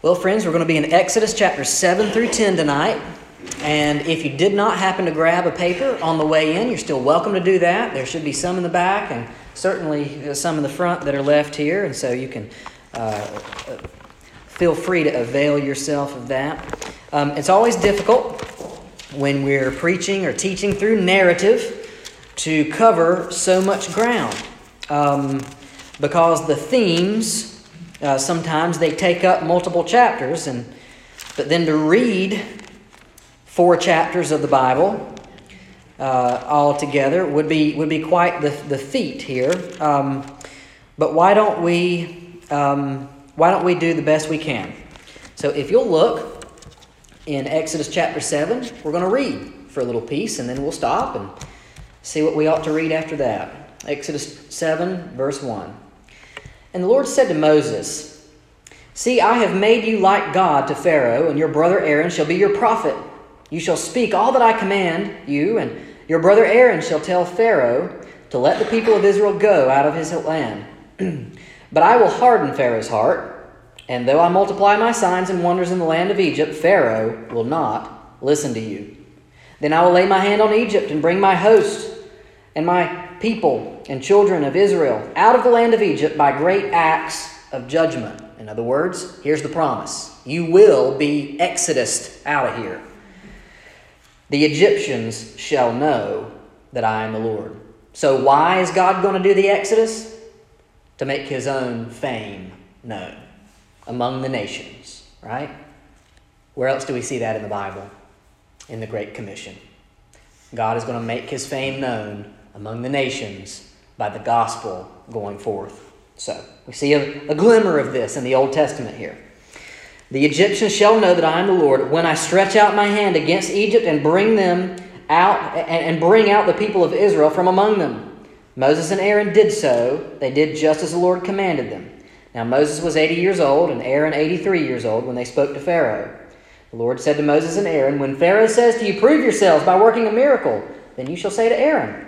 Well, friends, we're going to be in Exodus chapter 7 through 10 tonight. And if you did not happen to grab a paper on the way in, you're still welcome to do that. There should be some in the back and certainly some in the front that are left here. And so you can uh, feel free to avail yourself of that. Um, it's always difficult when we're preaching or teaching through narrative to cover so much ground um, because the themes uh, sometimes they take up multiple chapters, and but then to read four chapters of the Bible uh, all together would be would be quite the, the feat here. Um, but why don't we um, why don't we do the best we can? So if you'll look in Exodus chapter seven, we're going to read for a little piece, and then we'll stop and see what we ought to read after that. Exodus seven, verse one. And the Lord said to Moses, See, I have made you like God to Pharaoh, and your brother Aaron shall be your prophet. You shall speak all that I command you, and your brother Aaron shall tell Pharaoh to let the people of Israel go out of his land. but I will harden Pharaoh's heart, and though I multiply my signs and wonders in the land of Egypt, Pharaoh will not listen to you. Then I will lay my hand on Egypt and bring my host and my people and children of Israel out of the land of Egypt by great acts of judgment. In other words, here's the promise you will be exodused out of here. The Egyptians shall know that I am the Lord. So, why is God going to do the exodus? To make his own fame known among the nations, right? Where else do we see that in the Bible? In the Great Commission. God is going to make his fame known among the nations by the gospel going forth. So, we see a, a glimmer of this in the Old Testament here. The Egyptians shall know that I am the Lord when I stretch out my hand against Egypt and bring them out and bring out the people of Israel from among them. Moses and Aaron did so. They did just as the Lord commanded them. Now Moses was 80 years old and Aaron 83 years old when they spoke to Pharaoh. The Lord said to Moses and Aaron, When Pharaoh says to you, Prove yourselves by working a miracle, then you shall say to Aaron,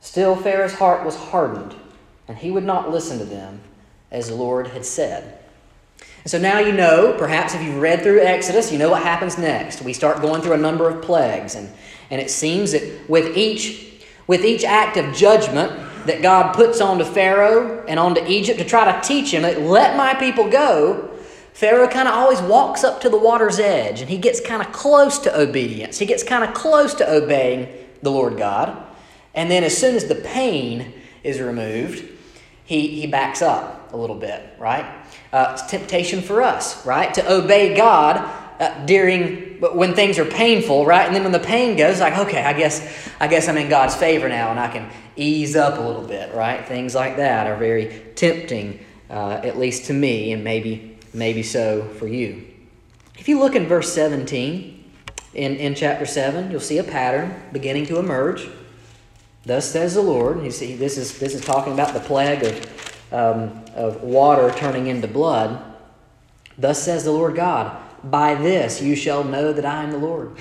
Still, Pharaoh's heart was hardened, and he would not listen to them, as the Lord had said. So now you know, perhaps if you've read through Exodus, you know what happens next. We start going through a number of plagues, and, and it seems that with each, with each act of judgment that God puts onto Pharaoh and onto Egypt to try to teach him that let my people go, Pharaoh kind of always walks up to the water's edge and he gets kind of close to obedience. He gets kind of close to obeying the Lord God. And then as soon as the pain is removed, he, he backs up a little bit, right? Uh, it's temptation for us, right? To obey God uh, during when things are painful, right? And then when the pain goes, like, okay, I guess I guess I'm in God's favor now, and I can ease up a little bit, right? Things like that are very tempting, uh, at least to me, and maybe maybe so for you. If you look in verse 17 in, in chapter 7, you'll see a pattern beginning to emerge. Thus says the Lord. You see, this is this is talking about the plague of um, of water turning into blood. Thus says the Lord God: By this you shall know that I am the Lord.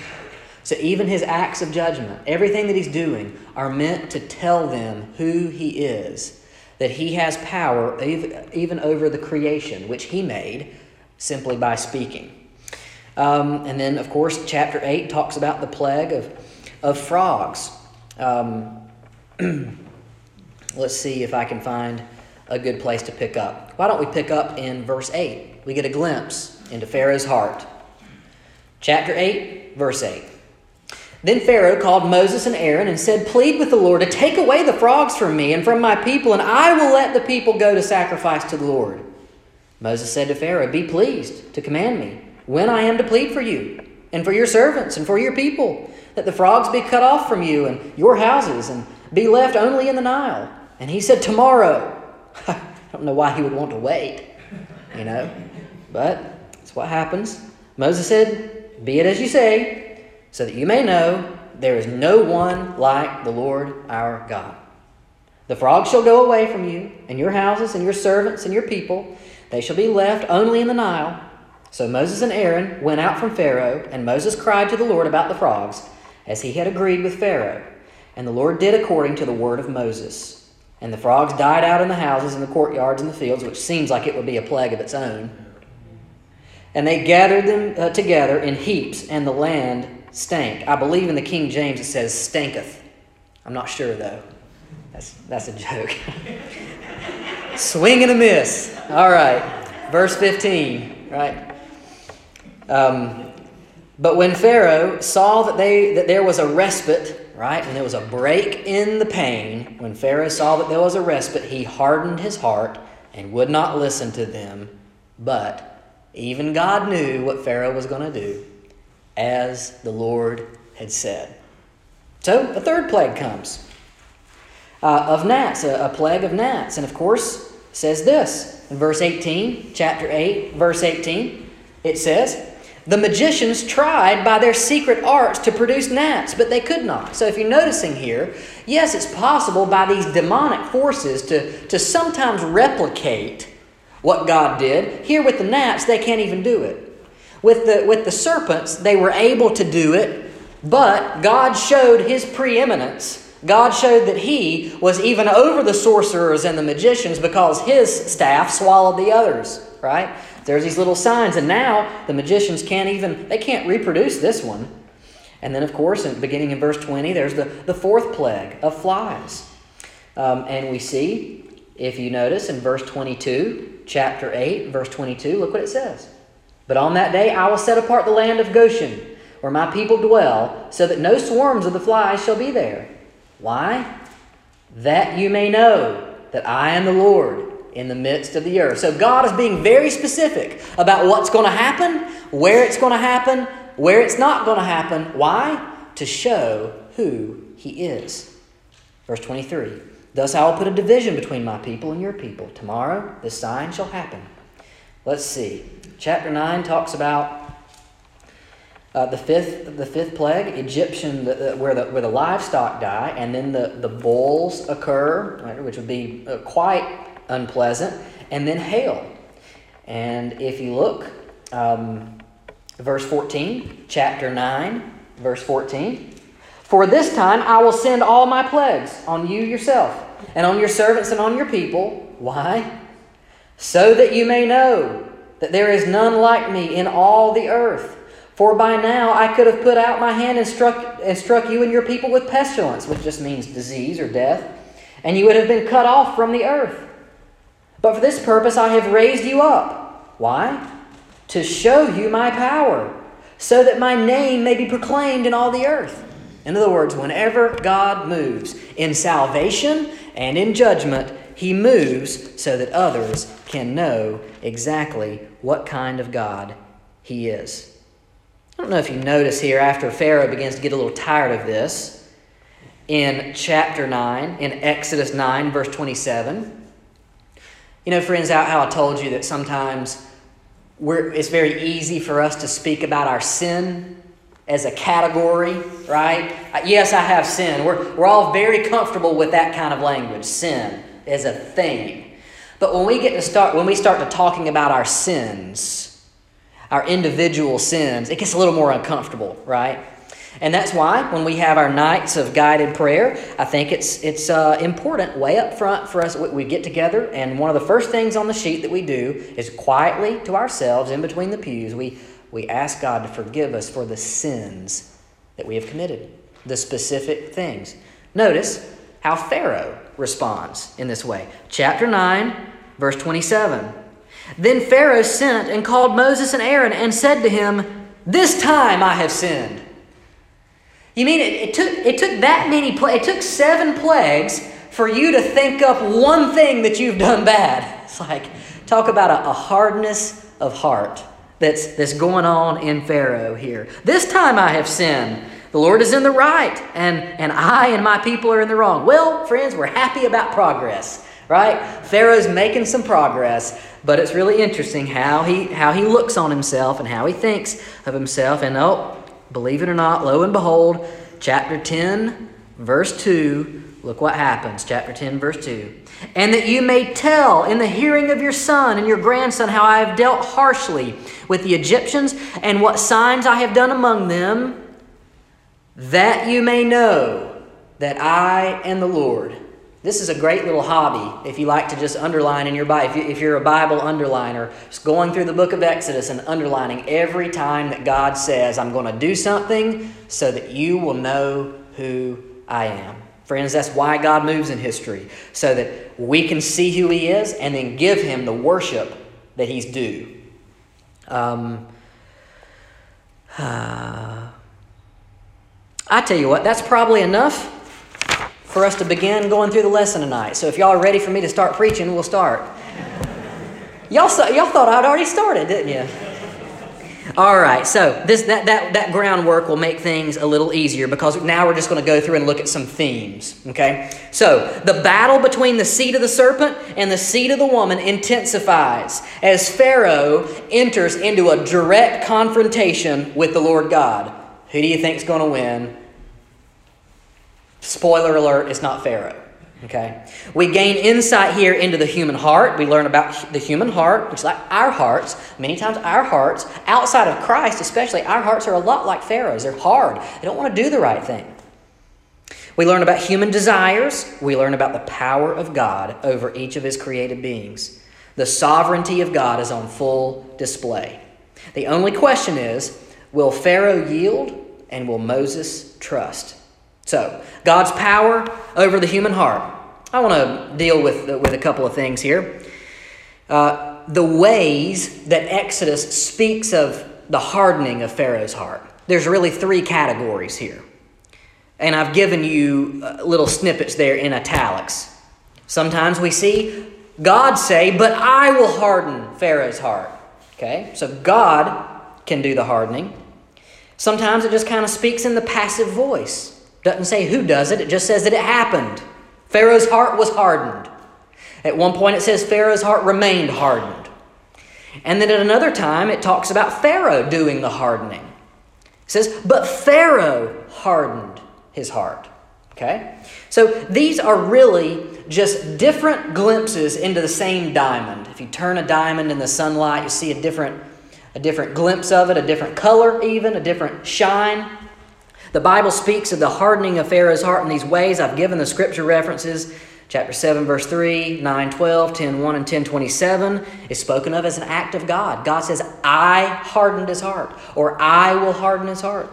So even his acts of judgment, everything that he's doing, are meant to tell them who he is, that he has power even over the creation which he made simply by speaking. Um, and then, of course, chapter 8 talks about the plague of, of frogs. Um, Let's see if I can find a good place to pick up. Why don't we pick up in verse 8? We get a glimpse into Pharaoh's heart. Chapter 8, verse 8. Then Pharaoh called Moses and Aaron and said, Plead with the Lord to take away the frogs from me and from my people, and I will let the people go to sacrifice to the Lord. Moses said to Pharaoh, Be pleased to command me when I am to plead for you, and for your servants, and for your people, that the frogs be cut off from you and your houses, and be left only in the Nile. And he said, Tomorrow. I don't know why he would want to wait, you know, but that's what happens. Moses said, Be it as you say, so that you may know there is no one like the Lord our God. The frogs shall go away from you, and your houses, and your servants, and your people. They shall be left only in the Nile. So Moses and Aaron went out from Pharaoh, and Moses cried to the Lord about the frogs, as he had agreed with Pharaoh. And the Lord did according to the word of Moses. And the frogs died out in the houses, in the courtyards, and the fields, which seems like it would be a plague of its own. And they gathered them uh, together in heaps, and the land stank. I believe in the King James it says stanketh. I'm not sure though. That's, that's a joke. Swing and a miss. All right. Verse 15, right? Um, but when Pharaoh saw that, they, that there was a respite, right, and there was a break in the pain, when Pharaoh saw that there was a respite, he hardened his heart and would not listen to them. But even God knew what Pharaoh was going to do, as the Lord had said. So a third plague comes uh, of gnats, a, a plague of gnats. And of course, says this in verse 18, chapter 8, verse 18. It says, The magicians tried by their secret arts to produce gnats, but they could not. So if you're noticing here, yes, it's possible by these demonic forces to, to sometimes replicate what God did. Here with the gnats, they can't even do it. With the, with the serpents, they were able to do it, but God showed his preeminence God showed that he was even over the sorcerers and the magicians because his staff swallowed the others, right? There's these little signs, and now the magicians can't even, they can't reproduce this one. And then, of course, in, beginning in verse 20, there's the, the fourth plague of flies. Um, and we see, if you notice, in verse 22, chapter 8, verse 22, look what it says. But on that day I will set apart the land of Goshen, where my people dwell, so that no swarms of the flies shall be there. Why? That you may know that I am the Lord in the midst of the earth. So God is being very specific about what's going to happen, where it's going to happen, where it's not going to happen. Why? To show who He is. Verse 23 Thus I will put a division between my people and your people. Tomorrow the sign shall happen. Let's see. Chapter 9 talks about uh, the fifth, the fifth plague, Egyptian, the, where the where the livestock die, and then the the bulls occur, right, which would be uh, quite unpleasant, and then hail. And if you look, um, verse fourteen, chapter nine, verse fourteen. For this time I will send all my plagues on you yourself, and on your servants and on your people. Why? So that you may know that there is none like me in all the earth. For by now I could have put out my hand and struck, and struck you and your people with pestilence, which just means disease or death, and you would have been cut off from the earth. But for this purpose I have raised you up. Why? To show you my power, so that my name may be proclaimed in all the earth. In other words, whenever God moves in salvation and in judgment, he moves so that others can know exactly what kind of God he is. I don't know if you notice here, after Pharaoh begins to get a little tired of this, in chapter 9, in Exodus 9, verse 27. You know, friends, out how I told you that sometimes it's very easy for us to speak about our sin as a category, right? Uh, yes, I have sin. We're, we're all very comfortable with that kind of language, sin as a thing. But when we get to start, when we start to talking about our sins, our individual sins, it gets a little more uncomfortable, right? And that's why when we have our nights of guided prayer, I think it's it's uh, important way up front for us. We get together, and one of the first things on the sheet that we do is quietly to ourselves in between the pews, we we ask God to forgive us for the sins that we have committed, the specific things. Notice how Pharaoh responds in this way. Chapter 9, verse 27. Then Pharaoh sent and called Moses and Aaron and said to him, This time I have sinned. You mean it, it took, it took that many, it took seven plagues for you to think up one thing that you've done bad? It's like, talk about a, a hardness of heart that's, that's going on in Pharaoh here. This time I have sinned. The Lord is in the right, and, and I and my people are in the wrong. Well, friends, we're happy about progress right? Pharaoh's making some progress. But it's really interesting how he, how he looks on himself and how he thinks of himself. And oh, believe it or not, lo and behold, chapter 10, verse 2, look what happens. Chapter 10, verse 2. And that you may tell in the hearing of your son and your grandson how I have dealt harshly with the Egyptians and what signs I have done among them, that you may know that I am the Lord. This is a great little hobby if you like to just underline in your Bible. If, you, are a Bible underliner, just going through the book of Exodus and underlining every time that God says, I'm going to do something so that you will know who I am. Friends, that's why God moves in history, so that we can see who He is and then give Him the worship that He's due. Um, uh, I tell you what, that's probably enough for us to begin going through the lesson tonight. So if y'all are ready for me to start preaching, we'll start. Y'all, y'all thought I'd already started, didn't you? All right, so this that, that that groundwork will make things a little easier because now we're just going to go through and look at some themes. Okay, so the battle between the seed of the serpent and the seed of the woman intensifies as Pharaoh enters into a direct confrontation with the Lord God. Who do you think is going to win? Spoiler alert, it's not Pharaoh. Okay? We gain insight here into the human heart. We learn about the human heart, which is like our hearts. Many times, our hearts, outside of Christ especially, our hearts are a lot like Pharaoh's. They're hard, they don't want to do the right thing. We learn about human desires. We learn about the power of God over each of his created beings. The sovereignty of God is on full display. The only question is will Pharaoh yield and will Moses trust? So, God's power over the human heart. I want to deal with, with a couple of things here. Uh, the ways that Exodus speaks of the hardening of Pharaoh's heart. There's really three categories here. And I've given you uh, little snippets there in italics. Sometimes we see God say, But I will harden Pharaoh's heart. Okay? So God can do the hardening. Sometimes it just kind of speaks in the passive voice. Doesn't say who does it, it just says that it happened. Pharaoh's heart was hardened. At one point, it says Pharaoh's heart remained hardened. And then at another time, it talks about Pharaoh doing the hardening. It says, But Pharaoh hardened his heart. Okay? So these are really just different glimpses into the same diamond. If you turn a diamond in the sunlight, you see a different, a different glimpse of it, a different color, even, a different shine. The Bible speaks of the hardening of Pharaoh's heart in these ways. I've given the scripture references. Chapter 7, verse 3, 9, 12, 10, 1, and 10, 27 is spoken of as an act of God. God says, I hardened his heart, or I will harden his heart.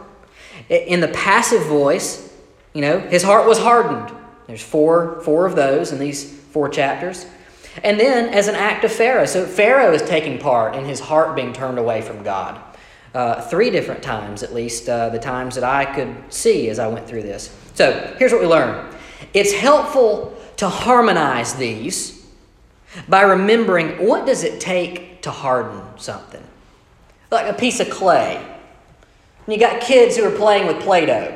In the passive voice, you know, his heart was hardened. There's four, four of those in these four chapters. And then as an act of Pharaoh. So Pharaoh is taking part in his heart being turned away from God uh, three different times, at least uh, the times that I could see as I went through this. So here's what we learn. It's helpful to harmonize these by remembering what does it take to harden something. Like a piece of clay. And you got kids who are playing with play-doh.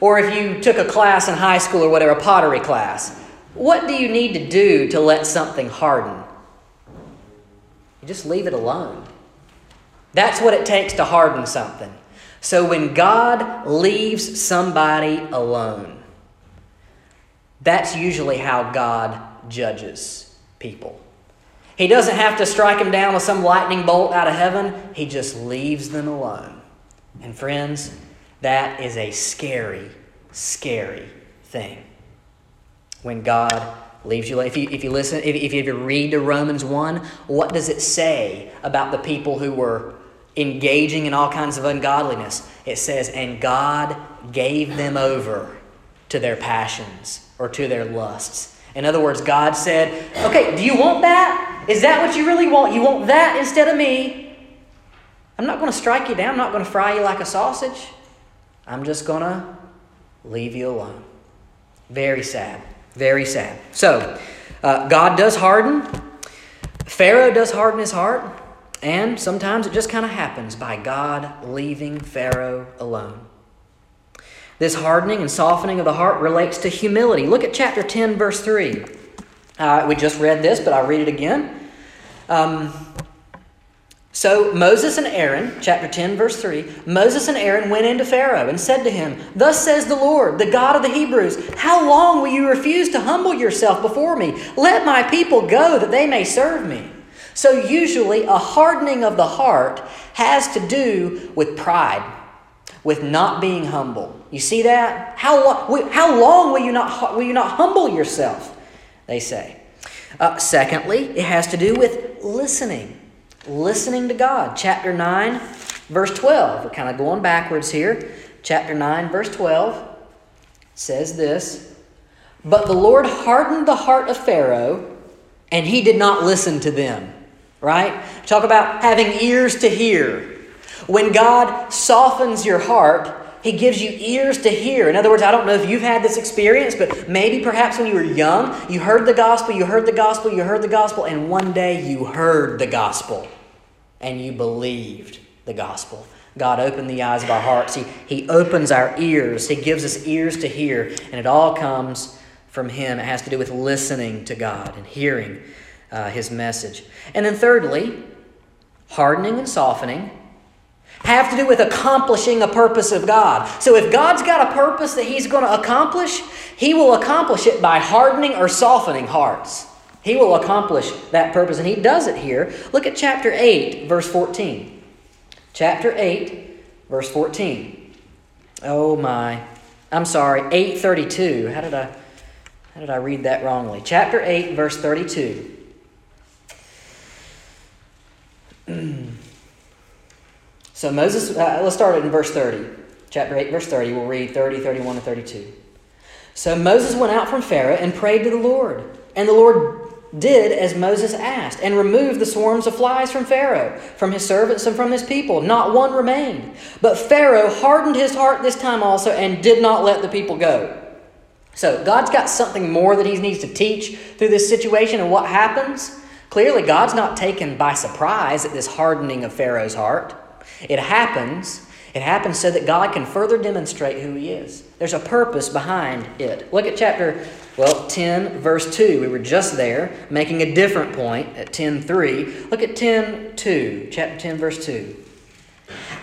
Or if you took a class in high school or whatever a pottery class what do you need to do to let something harden? You just leave it alone that's what it takes to harden something. So when God leaves somebody alone, that's usually how God judges people. He doesn't have to strike them down with some lightning bolt out of heaven, He just leaves them alone. And friends, that is a scary, scary thing. When God leaves you. If you, if you listen, if, if you read to Romans 1, what does it say about the people who were engaging in all kinds of ungodliness. It says, and God gave them over to their passions or to their lusts. In other words, God said, okay, do you want that? Is that what you really want? You want that instead of me? I'm not going to strike you down. I'm not going to fry you like a sausage. I'm just going to leave you alone. Very sad. Very sad. So, uh, God does harden. Pharaoh does harden his heart. And sometimes it just kind of happens by God leaving Pharaoh alone. This hardening and softening of the heart relates to humility. Look at chapter 10, verse 3. Uh, we just read this, but I'll read it again. Um, so Moses and Aaron, chapter 10, verse 3, Moses and Aaron went into Pharaoh and said to him, Thus says the Lord, the God of the Hebrews, How long will you refuse to humble yourself before me? Let my people go that they may serve me. So usually a hardening of the heart has to do with pride, with not being humble. You see that? How, lo- how long will you, not, will you not humble yourself? They say. Uh, secondly, it has to do with listening listening to God. Chapter 9, verse 12. We're kind of going backwards here. Chapter 9, verse 12 says this But the Lord hardened the heart of Pharaoh, and he did not listen to them. Right? Talk about having ears to hear. When God softens your heart, he gives you ears to hear. In other words, I don't know if you've had this experience, but maybe perhaps when you were young, you heard the gospel, you heard the gospel, you heard the gospel, and one day you heard the gospel and you believed the gospel. God opened the eyes of our hearts. He, he opens our ears. He gives us ears to hear. And it all comes from Him. It has to do with listening to God and hearing uh, His message. And then, thirdly, hardening and softening have to do with accomplishing a purpose of God. So if God's got a purpose that He's going to accomplish, He will accomplish it by hardening or softening hearts. He will accomplish that purpose, and he does it here. Look at chapter 8, verse 14. Chapter 8, verse 14. Oh my. I'm sorry, 832. How did I how did I read that wrongly? Chapter 8, verse 32. so Moses, uh, let's start it in verse 30. Chapter 8, verse 30. We'll read 30, 31, and 32. So Moses went out from Pharaoh and prayed to the Lord. And the Lord did as Moses asked and removed the swarms of flies from Pharaoh, from his servants, and from his people. Not one remained. But Pharaoh hardened his heart this time also and did not let the people go. So God's got something more that he needs to teach through this situation. And what happens? Clearly, God's not taken by surprise at this hardening of Pharaoh's heart. It happens. It happens so that God can further demonstrate who he is. There's a purpose behind it. Look at chapter well, 10, verse 2, we were just there, making a different point at 10.3. Look at 10.2, chapter 10, verse 2.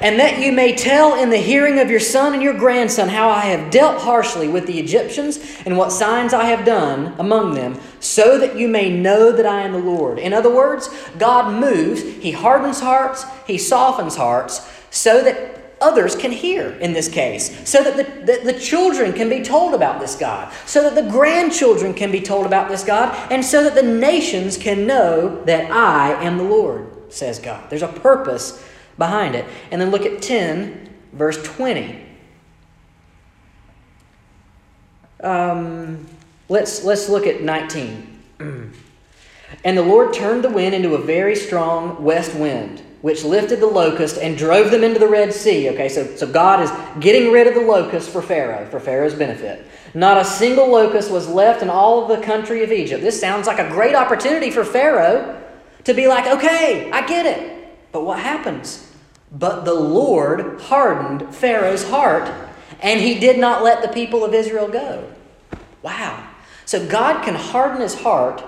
And that you may tell in the hearing of your son and your grandson how I have dealt harshly with the Egyptians and what signs I have done among them, so that you may know that I am the Lord. In other words, God moves, He hardens hearts, He softens hearts, so that others can hear in this case, so that the, the, the, children can be told about this God, so that the grandchildren can be told about this God, and so that the nations can know that I am the Lord, says God. There's a purpose behind it. And then look at 10, verse 20. Um, let's, let's look at 19. and the Lord turned the wind into a very strong west wind which lifted the locust and drove them into the Red Sea. Okay, so, so God is getting rid of the locust for Pharaoh, for Pharaoh's benefit. Not a single locust was left in all of the country of Egypt. This sounds like a great opportunity for Pharaoh to be like, okay, I get it. But what happens? But the Lord hardened Pharaoh's heart, and he did not let the people of Israel go. Wow. So God can harden his heart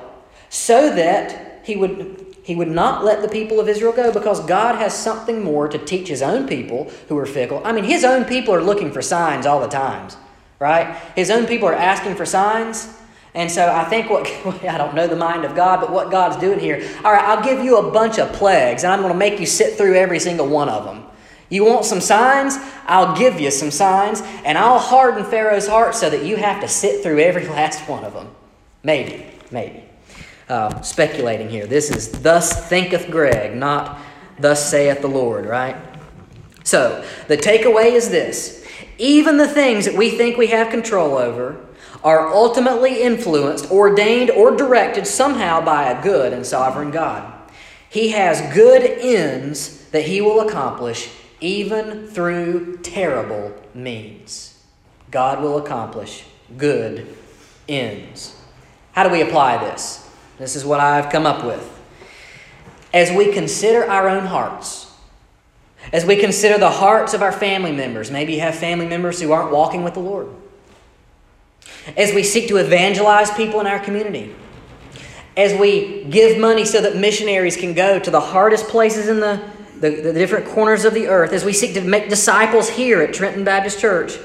so that he would he would not let the people of Israel go because God has something more to teach his own people who are fickle. I mean, his own people are looking for signs all the times, right? His own people are asking for signs. And so I think what, I don't know the mind of God, but what God's doing here, all right, I'll give you a bunch of plagues and I'm going to make you sit through every single one of them. You want some signs? I'll give you some signs and I'll harden Pharaoh's heart so that you have to sit through every last one of them. Maybe, maybe uh, speculating here. This is thus thinketh Greg, not thus saith the Lord, right? So, the takeaway is this even the things that we think we have control over are ultimately influenced, ordained, or directed somehow by a good and sovereign God. He has good ends that He will accomplish even through terrible means. God will accomplish good ends. How do we apply this? This is what I've come up with. As we consider our own hearts, as we consider the hearts of our family members, maybe you have family members who aren't walking with the Lord. As we seek to evangelize people in our community, as we give money so that missionaries can go to the hardest places in the, the, the different corners of the earth, as we seek to make disciples here at Trenton Baptist Church,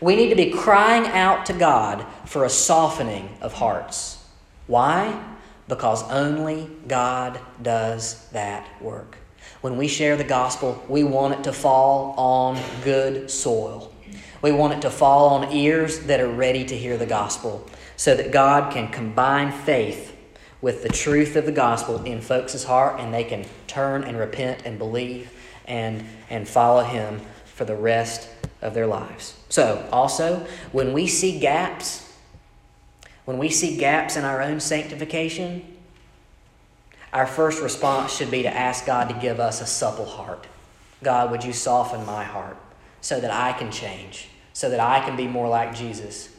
we need to be crying out to God for a softening of hearts. Why? Because only God does that work. When we share the gospel, we want it to fall on good soil. We want it to fall on ears that are ready to hear the gospel so that God can combine faith with the truth of the gospel in folks' heart and they can turn and repent and believe and, and follow Him for the rest of their lives. So, also, when we see gaps, when we see gaps in our own sanctification, our first response should be to ask God to give us a supple heart. God, would you soften my heart so that I can change, so that I can be more like Jesus?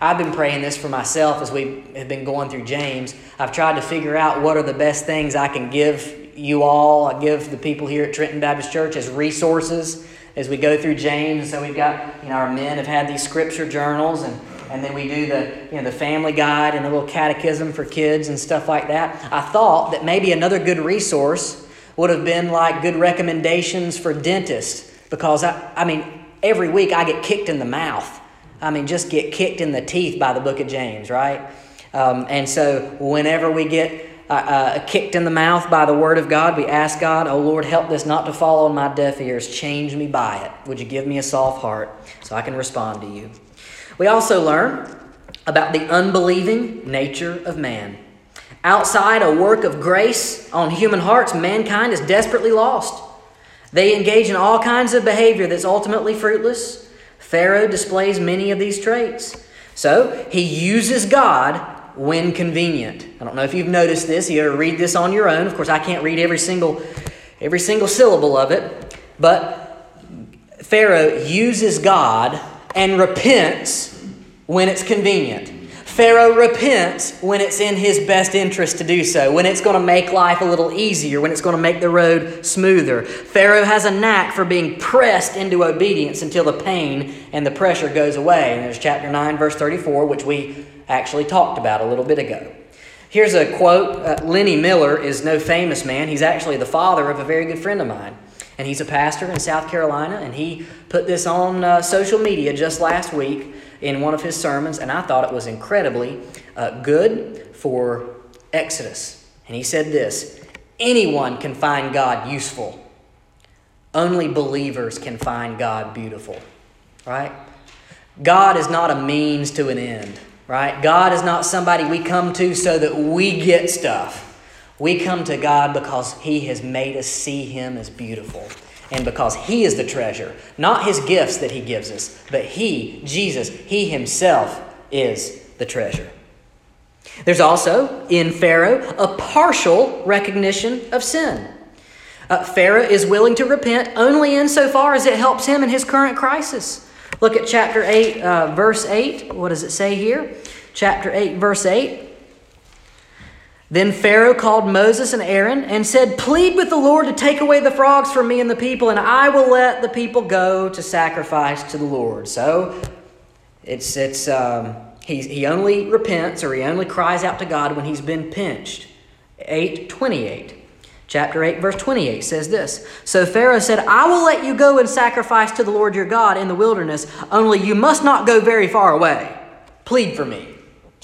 I've been praying this for myself as we have been going through James. I've tried to figure out what are the best things I can give you all, I give the people here at Trenton Baptist Church as resources as we go through James. So we've got, you know, our men have had these scripture journals and and then we do the you know the family guide and the little catechism for kids and stuff like that. I thought that maybe another good resource would have been like good recommendations for dentists because I, I mean every week I get kicked in the mouth I mean, just get kicked in the teeth by the book of James, right? Um, and so whenever we get uh, uh, kicked in the mouth by the word of God, we ask God, Oh Lord, help this not to fall on my deaf ears. Change me by it. Would you give me a soft heart so I can respond to you? We also learn about the unbelieving nature of man. Outside a work of grace on human hearts, mankind is desperately lost. They engage in all kinds of behavior that's ultimately fruitless Pharaoh displays many of these traits. So he uses God when convenient. I don't know if you've noticed this. You to read this on your own. Of course, I can't read every single every single syllable of it, but Pharaoh uses God and repents when it's convenient. Pharaoh repents when it's in his best interest to do so, when it's going to make life a little easier, when it's going to make the road smoother. Pharaoh has a knack for being pressed into obedience until the pain and the pressure goes away. And there's chapter 9, verse 34, which we actually talked about a little bit ago. Here's a quote uh, Lenny Miller is no famous man. He's actually the father of a very good friend of mine. And he's a pastor in South Carolina, and he put this on uh, social media just last week in one of his sermons, and I thought it was incredibly uh, good for Exodus. And he said this Anyone can find God useful, only believers can find God beautiful. Right? God is not a means to an end. Right? God is not somebody we come to so that we get stuff. We come to God because He has made us see Him as beautiful and because He is the treasure, not His gifts that He gives us, but He, Jesus, He Himself is the treasure. There's also in Pharaoh a partial recognition of sin. Uh, Pharaoh is willing to repent only insofar as it helps him in his current crisis. Look at chapter 8, uh, verse 8. What does it say here? Chapter 8, verse 8. Then Pharaoh called Moses and Aaron and said, Plead with the Lord to take away the frogs from me and the people, and I will let the people go to sacrifice to the Lord. So it's, it's, um, he, he only repents or he only cries out to God when he's been pinched. 828. Chapter 8, verse 28 says this So Pharaoh said, I will let you go and sacrifice to the Lord your God in the wilderness, only you must not go very far away. Plead for me.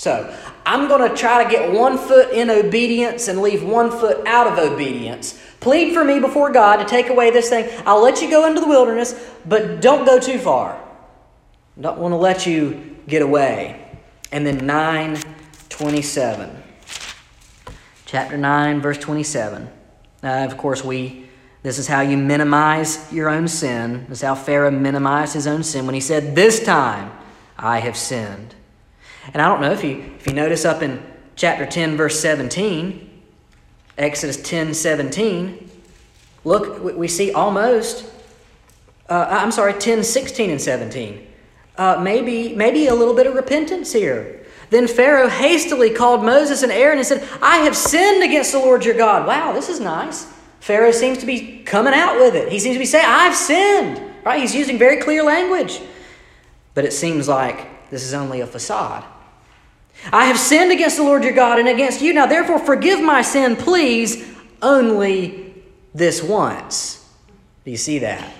So I'm going to try to get one foot in obedience and leave one foot out of obedience. Plead for me before God to take away this thing. I'll let you go into the wilderness, but don't go too far. Don't want to let you get away. And then 927. Chapter 9, verse 27. Uh, of course, we this is how you minimize your own sin. This is how Pharaoh minimized his own sin when he said, This time I have sinned. And I don't know if you, if you notice up in chapter 10, verse 17, Exodus 10 17, look, we see almost, uh, I'm sorry, 10 16 and 17. Uh, maybe, maybe a little bit of repentance here. Then Pharaoh hastily called Moses and Aaron and said, I have sinned against the Lord your God. Wow, this is nice. Pharaoh seems to be coming out with it. He seems to be saying, I've sinned. Right? He's using very clear language. But it seems like this is only a facade. I have sinned against the Lord your God and against you. Now, therefore, forgive my sin, please, only this once. Do you see that?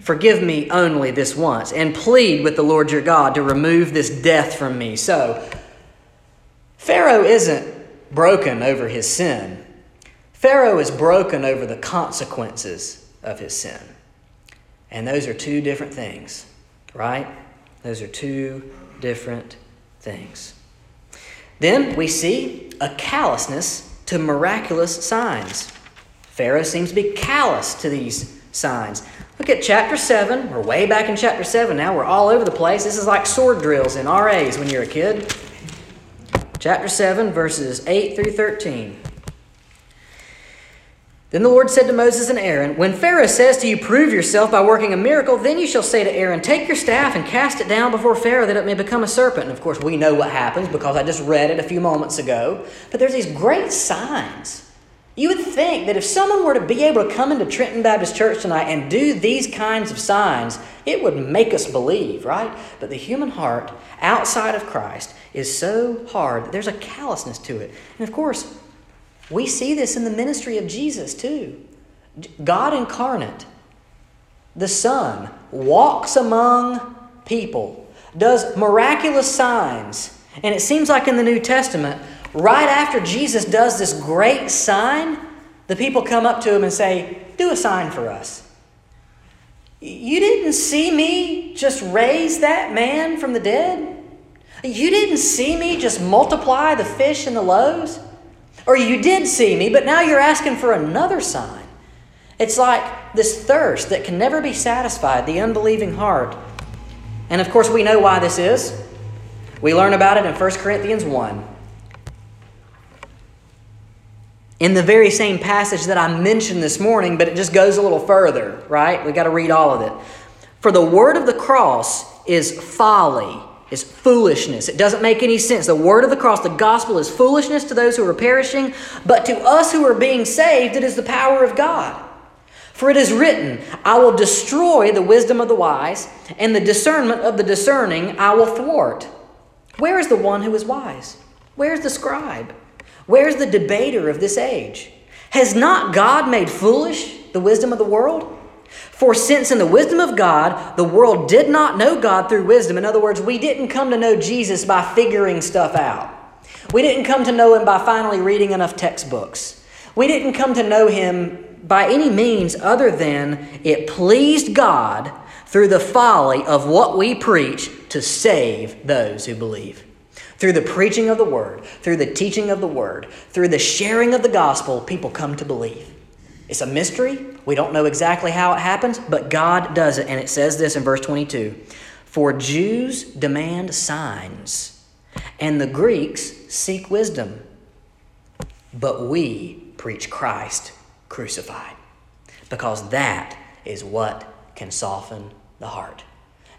Forgive me only this once, and plead with the Lord your God to remove this death from me. So, Pharaoh isn't broken over his sin, Pharaoh is broken over the consequences of his sin. And those are two different things, right? Those are two different things. Then we see a callousness to miraculous signs. Pharaoh seems to be callous to these signs. Look at chapter 7. We're way back in chapter 7 now. We're all over the place. This is like sword drills in RAs when you're a kid. Chapter 7, verses 8 through 13. Then the Lord said to Moses and Aaron, When Pharaoh says to you, Prove yourself by working a miracle, then you shall say to Aaron, Take your staff and cast it down before Pharaoh that it may become a serpent. And of course, we know what happens because I just read it a few moments ago. But there's these great signs. You would think that if someone were to be able to come into Trenton Baptist Church tonight and do these kinds of signs, it would make us believe, right? But the human heart outside of Christ is so hard that there's a callousness to it. And of course, we see this in the ministry of Jesus too. God incarnate, the Son, walks among people, does miraculous signs. And it seems like in the New Testament, right after Jesus does this great sign, the people come up to him and say, Do a sign for us. You didn't see me just raise that man from the dead? You didn't see me just multiply the fish and the loaves? Or you did see me, but now you're asking for another sign. It's like this thirst that can never be satisfied, the unbelieving heart. And of course, we know why this is. We learn about it in 1 Corinthians 1. In the very same passage that I mentioned this morning, but it just goes a little further, right? We've got to read all of it. For the word of the cross is folly is foolishness. It doesn't make any sense. The word of the cross, the gospel, is foolishness to those who are perishing, but to us who are being saved, it is the power of God. For it is written, I will destroy the wisdom of the wise, and the discernment of the discerning I will thwart. Where is the one who is wise? Where is the scribe? Where is the debater of this age? Has not God made foolish the wisdom of the world? For since in the wisdom of God, the world did not know God through wisdom, in other words, we didn't come to know Jesus by figuring stuff out. We didn't come to know him by finally reading enough textbooks. We didn't come to know him by any means other than it pleased God through the folly of what we preach to save those who believe. Through the preaching of the word, through the teaching of the word, through the sharing of the gospel, people come to believe. It's a mystery. We don't know exactly how it happens, but God does it. And it says this in verse 22 For Jews demand signs, and the Greeks seek wisdom, but we preach Christ crucified, because that is what can soften the heart.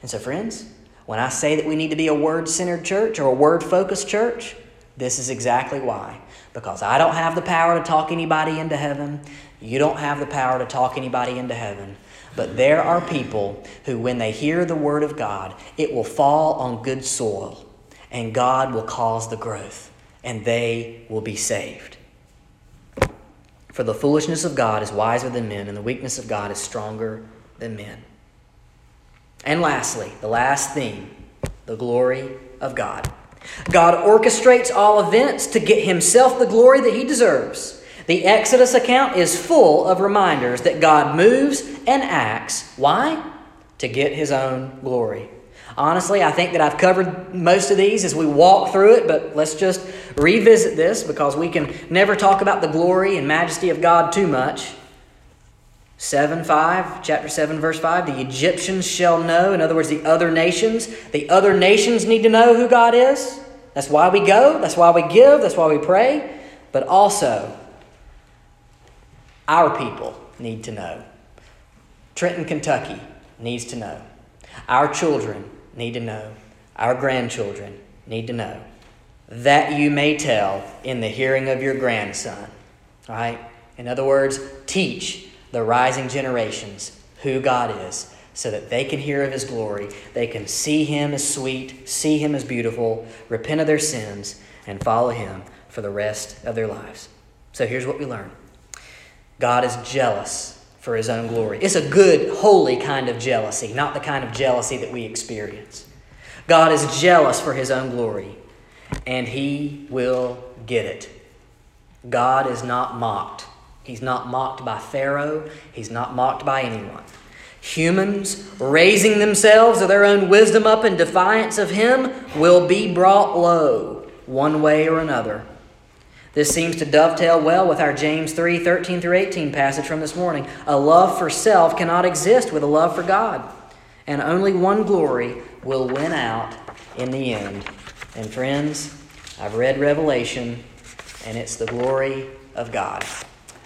And so, friends, when I say that we need to be a word centered church or a word focused church, this is exactly why. Because I don't have the power to talk anybody into heaven. You don't have the power to talk anybody into heaven. But there are people who, when they hear the word of God, it will fall on good soil, and God will cause the growth, and they will be saved. For the foolishness of God is wiser than men, and the weakness of God is stronger than men. And lastly, the last theme the glory of God. God orchestrates all events to get himself the glory that he deserves. The Exodus account is full of reminders that God moves and acts. Why? To get his own glory. Honestly, I think that I've covered most of these as we walk through it, but let's just revisit this because we can never talk about the glory and majesty of God too much. 7 5, chapter 7, verse 5, the Egyptians shall know. In other words, the other nations. The other nations need to know who God is. That's why we go, that's why we give, that's why we pray. But also, our people need to know. Trenton, Kentucky needs to know. Our children need to know. Our grandchildren need to know. That you may tell in the hearing of your grandson. Right? In other words, teach the rising generations who God is. so that they can hear of his glory. They can see him as sweet, see him as beautiful, repent of their sins, and follow him for the rest of their lives. So here's what we learn God is jealous for his own glory. It's a good, holy kind of jealousy, not the kind of jealousy that we experience. God is jealous for his own glory, and he will get it. God is not mocked. He's not mocked by Pharaoh, he's not mocked by anyone. Humans raising themselves of their own wisdom up in defiance of him will be brought low one way or another. This seems to dovetail well with our James 3 13 through 18 passage from this morning. A love for self cannot exist with a love for God, and only one glory will win out in the end. And friends, I've read Revelation, and it's the glory of God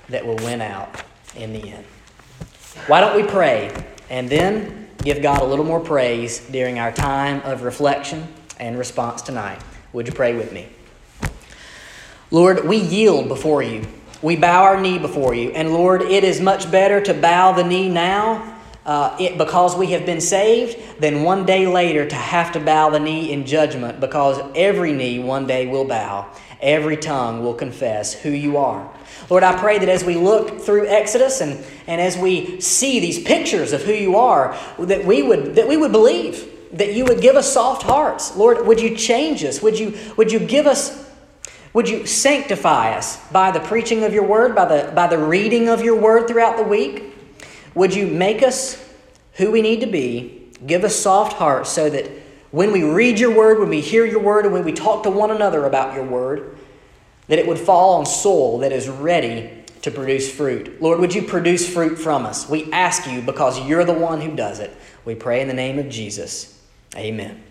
that will win out in the end. Why don't we pray and then give God a little more praise during our time of reflection and response tonight? Would you pray with me? Lord, we yield before you. We bow our knee before you. And Lord, it is much better to bow the knee now uh, it, because we have been saved than one day later to have to bow the knee in judgment because every knee one day will bow, every tongue will confess who you are. Lord, I pray that as we look through Exodus and, and as we see these pictures of who you are, that we would, that we would believe, that you would give us soft hearts. Lord, would you change us? Would you, would you give us, would you sanctify us by the preaching of your word, by the, by the reading of your word throughout the week? Would you make us who we need to be? Give us soft hearts so that when we read your word, when we hear your word, and when we talk to one another about your word, that it would fall on soil that is ready to produce fruit. Lord, would you produce fruit from us? We ask you because you're the one who does it. We pray in the name of Jesus. Amen.